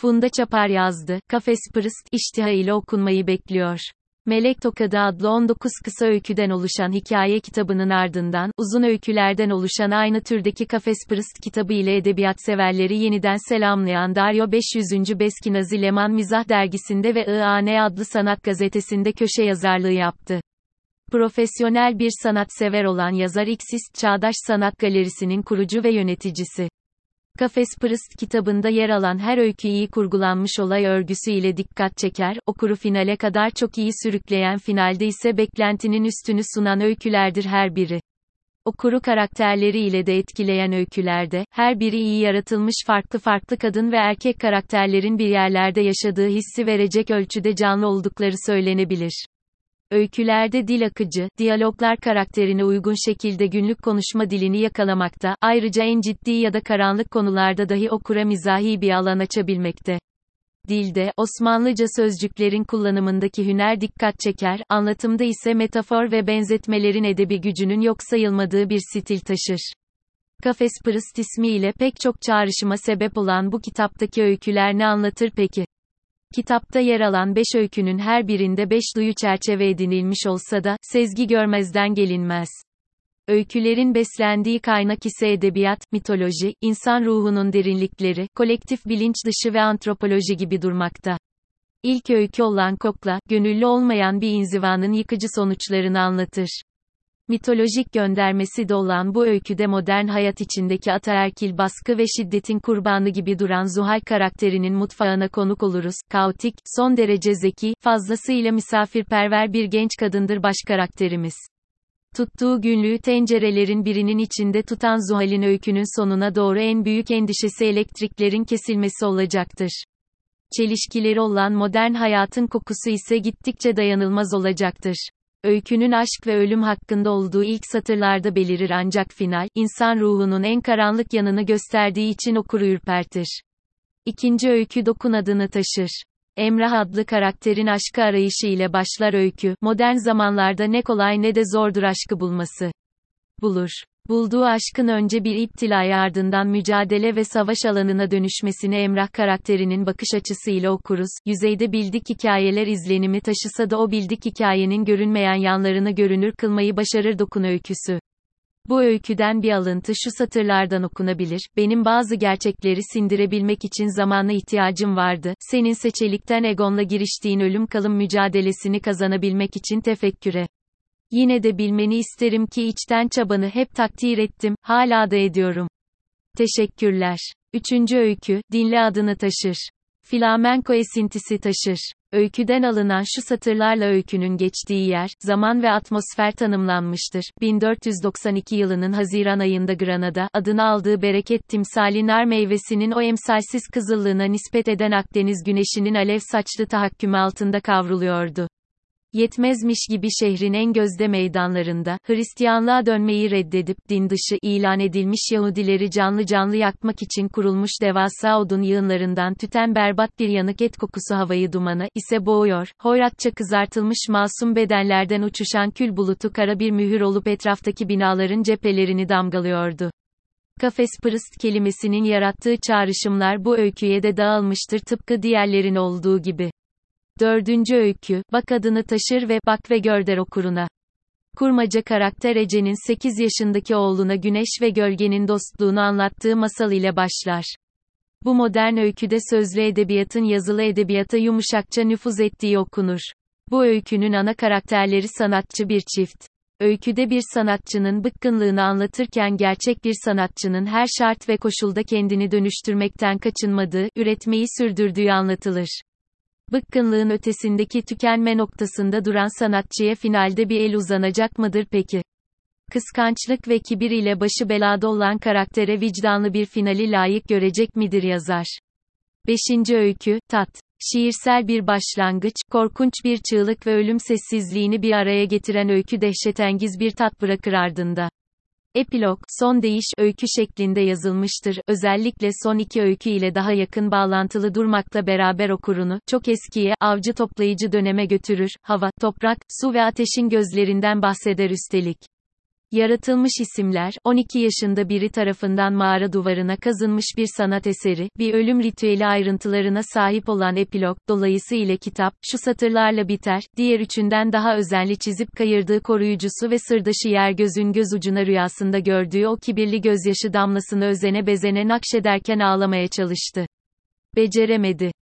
Funda Çapar yazdı. Kafes Pırıst, iştiha ile okunmayı bekliyor. Melek Tokadı adlı 19 kısa öyküden oluşan hikaye kitabının ardından, uzun öykülerden oluşan aynı türdeki Kafes Pırıst kitabı ile edebiyat severleri yeniden selamlayan Dario 500. Beskinazi Leman Mizah dergisinde ve IAN adlı sanat gazetesinde köşe yazarlığı yaptı. Profesyonel bir sanatsever olan yazar Xist Çağdaş Sanat Galerisi'nin kurucu ve yöneticisi. Kafes Pırıst kitabında yer alan her öykü iyi kurgulanmış olay örgüsü ile dikkat çeker, okuru finale kadar çok iyi sürükleyen finalde ise beklentinin üstünü sunan öykülerdir her biri. Okuru karakterleri ile de etkileyen öykülerde, her biri iyi yaratılmış farklı farklı kadın ve erkek karakterlerin bir yerlerde yaşadığı hissi verecek ölçüde canlı oldukları söylenebilir. Öykülerde dil akıcı, diyaloglar karakterine uygun şekilde günlük konuşma dilini yakalamakta, ayrıca en ciddi ya da karanlık konularda dahi okura mizahi bir alan açabilmekte. Dilde, Osmanlıca sözcüklerin kullanımındaki hüner dikkat çeker, anlatımda ise metafor ve benzetmelerin edebi gücünün yok sayılmadığı bir stil taşır. Kafes Pırıst ismiyle pek çok çağrışıma sebep olan bu kitaptaki öyküler ne anlatır peki? Kitapta yer alan beş öykünün her birinde beş duyu çerçeve edinilmiş olsa da, sezgi görmezden gelinmez. Öykülerin beslendiği kaynak ise edebiyat, mitoloji, insan ruhunun derinlikleri, kolektif bilinç dışı ve antropoloji gibi durmakta. İlk öykü olan Kokla, gönüllü olmayan bir inzivanın yıkıcı sonuçlarını anlatır. Mitolojik göndermesi de olan bu öyküde modern hayat içindeki ataerkil baskı ve şiddetin kurbanı gibi duran Zuhal karakterinin mutfağına konuk oluruz. Kaotik, son derece zeki, fazlasıyla misafirperver bir genç kadındır baş karakterimiz. Tuttuğu günlüğü tencerelerin birinin içinde tutan Zuhal'in öykünün sonuna doğru en büyük endişesi elektriklerin kesilmesi olacaktır. Çelişkileri olan modern hayatın kokusu ise gittikçe dayanılmaz olacaktır. Öykünün aşk ve ölüm hakkında olduğu ilk satırlarda belirir ancak final, insan ruhunun en karanlık yanını gösterdiği için okuru ürpertir. İkinci öykü Dokun adını taşır. Emrah adlı karakterin aşkı arayışı ile başlar öykü, modern zamanlarda ne kolay ne de zordur aşkı bulması. Bulur. Bulduğu aşkın önce bir iptilaya ardından mücadele ve savaş alanına dönüşmesini Emrah karakterinin bakış açısıyla okuruz. Yüzeyde bildik hikayeler izlenimi taşısa da o bildik hikayenin görünmeyen yanlarını görünür kılmayı başarır dokun öyküsü. Bu öyküden bir alıntı şu satırlardan okunabilir. Benim bazı gerçekleri sindirebilmek için zamana ihtiyacım vardı. Senin seçelikten egonla giriştiğin ölüm kalım mücadelesini kazanabilmek için tefekküre. Yine de bilmeni isterim ki içten çabanı hep takdir ettim, hala da ediyorum. Teşekkürler. Üçüncü öykü, dinle adını taşır. Flamenko esintisi taşır. Öyküden alınan şu satırlarla öykünün geçtiği yer, zaman ve atmosfer tanımlanmıştır. 1492 yılının Haziran ayında Granada, adını aldığı bereket timsali nar meyvesinin o emsalsiz kızıllığına nispet eden Akdeniz güneşinin alev saçlı tahakkümü altında kavruluyordu. Yetmezmiş gibi şehrin en gözde meydanlarında, Hristiyanlığa dönmeyi reddedip, din dışı ilan edilmiş Yahudileri canlı canlı yakmak için kurulmuş devasa odun yığınlarından tüten berbat bir yanık et kokusu havayı dumanı, ise boğuyor, hoyratça kızartılmış masum bedenlerden uçuşan kül bulutu kara bir mühür olup etraftaki binaların cephelerini damgalıyordu. Kafes pırıst kelimesinin yarattığı çağrışımlar bu öyküye de dağılmıştır tıpkı diğerlerin olduğu gibi. Dördüncü öykü, bak adını taşır ve bak ve gör der okuruna. Kurmaca karakter Ece'nin 8 yaşındaki oğluna güneş ve gölgenin dostluğunu anlattığı masal ile başlar. Bu modern öyküde sözlü edebiyatın yazılı edebiyata yumuşakça nüfuz ettiği okunur. Bu öykünün ana karakterleri sanatçı bir çift. Öyküde bir sanatçının bıkkınlığını anlatırken gerçek bir sanatçının her şart ve koşulda kendini dönüştürmekten kaçınmadığı, üretmeyi sürdürdüğü anlatılır. Bıkkınlığın ötesindeki tükenme noktasında duran sanatçıya finalde bir el uzanacak mıdır peki? Kıskançlık ve kibir ile başı belada olan karaktere vicdanlı bir finali layık görecek midir yazar? 5. öykü, Tat. Şiirsel bir başlangıç, korkunç bir çığlık ve ölüm sessizliğini bir araya getiren öykü dehşetengiz bir tat bırakır ardında. Epilog, son değiş öykü şeklinde yazılmıştır. Özellikle son iki öykü ile daha yakın bağlantılı durmakla beraber okurunu, çok eskiye, avcı toplayıcı döneme götürür. Hava, toprak, su ve ateşin gözlerinden bahseder üstelik. Yaratılmış isimler, 12 yaşında biri tarafından mağara duvarına kazınmış bir sanat eseri, bir ölüm ritüeli ayrıntılarına sahip olan epilog, dolayısıyla kitap, şu satırlarla biter, diğer üçünden daha özenli çizip kayırdığı koruyucusu ve sırdaşı yer gözün göz ucuna rüyasında gördüğü o kibirli gözyaşı damlasını özene bezene nakşederken ağlamaya çalıştı. Beceremedi.